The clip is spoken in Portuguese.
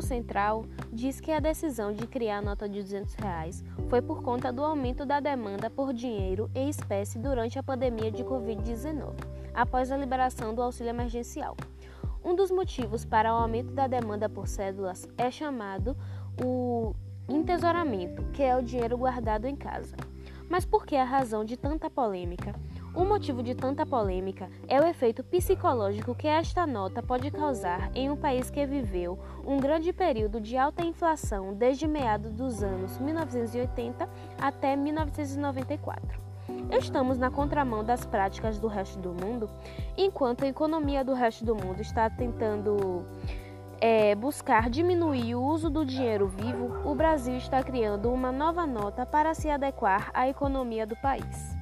Central diz que a decisão de criar a nota de 200 reais foi por conta do aumento da demanda por dinheiro em espécie durante a pandemia de Covid-19, após a liberação do auxílio emergencial. Um dos motivos para o aumento da demanda por cédulas é chamado o entesouramento, que é o dinheiro guardado em casa. Mas por que a razão de tanta polêmica? O motivo de tanta polêmica é o efeito psicológico que esta nota pode causar em um país que viveu um grande período de alta inflação desde meados dos anos 1980 até 1994. Estamos na contramão das práticas do resto do mundo, enquanto a economia do resto do mundo está tentando é, buscar diminuir o uso do dinheiro vivo, o Brasil está criando uma nova nota para se adequar à economia do país.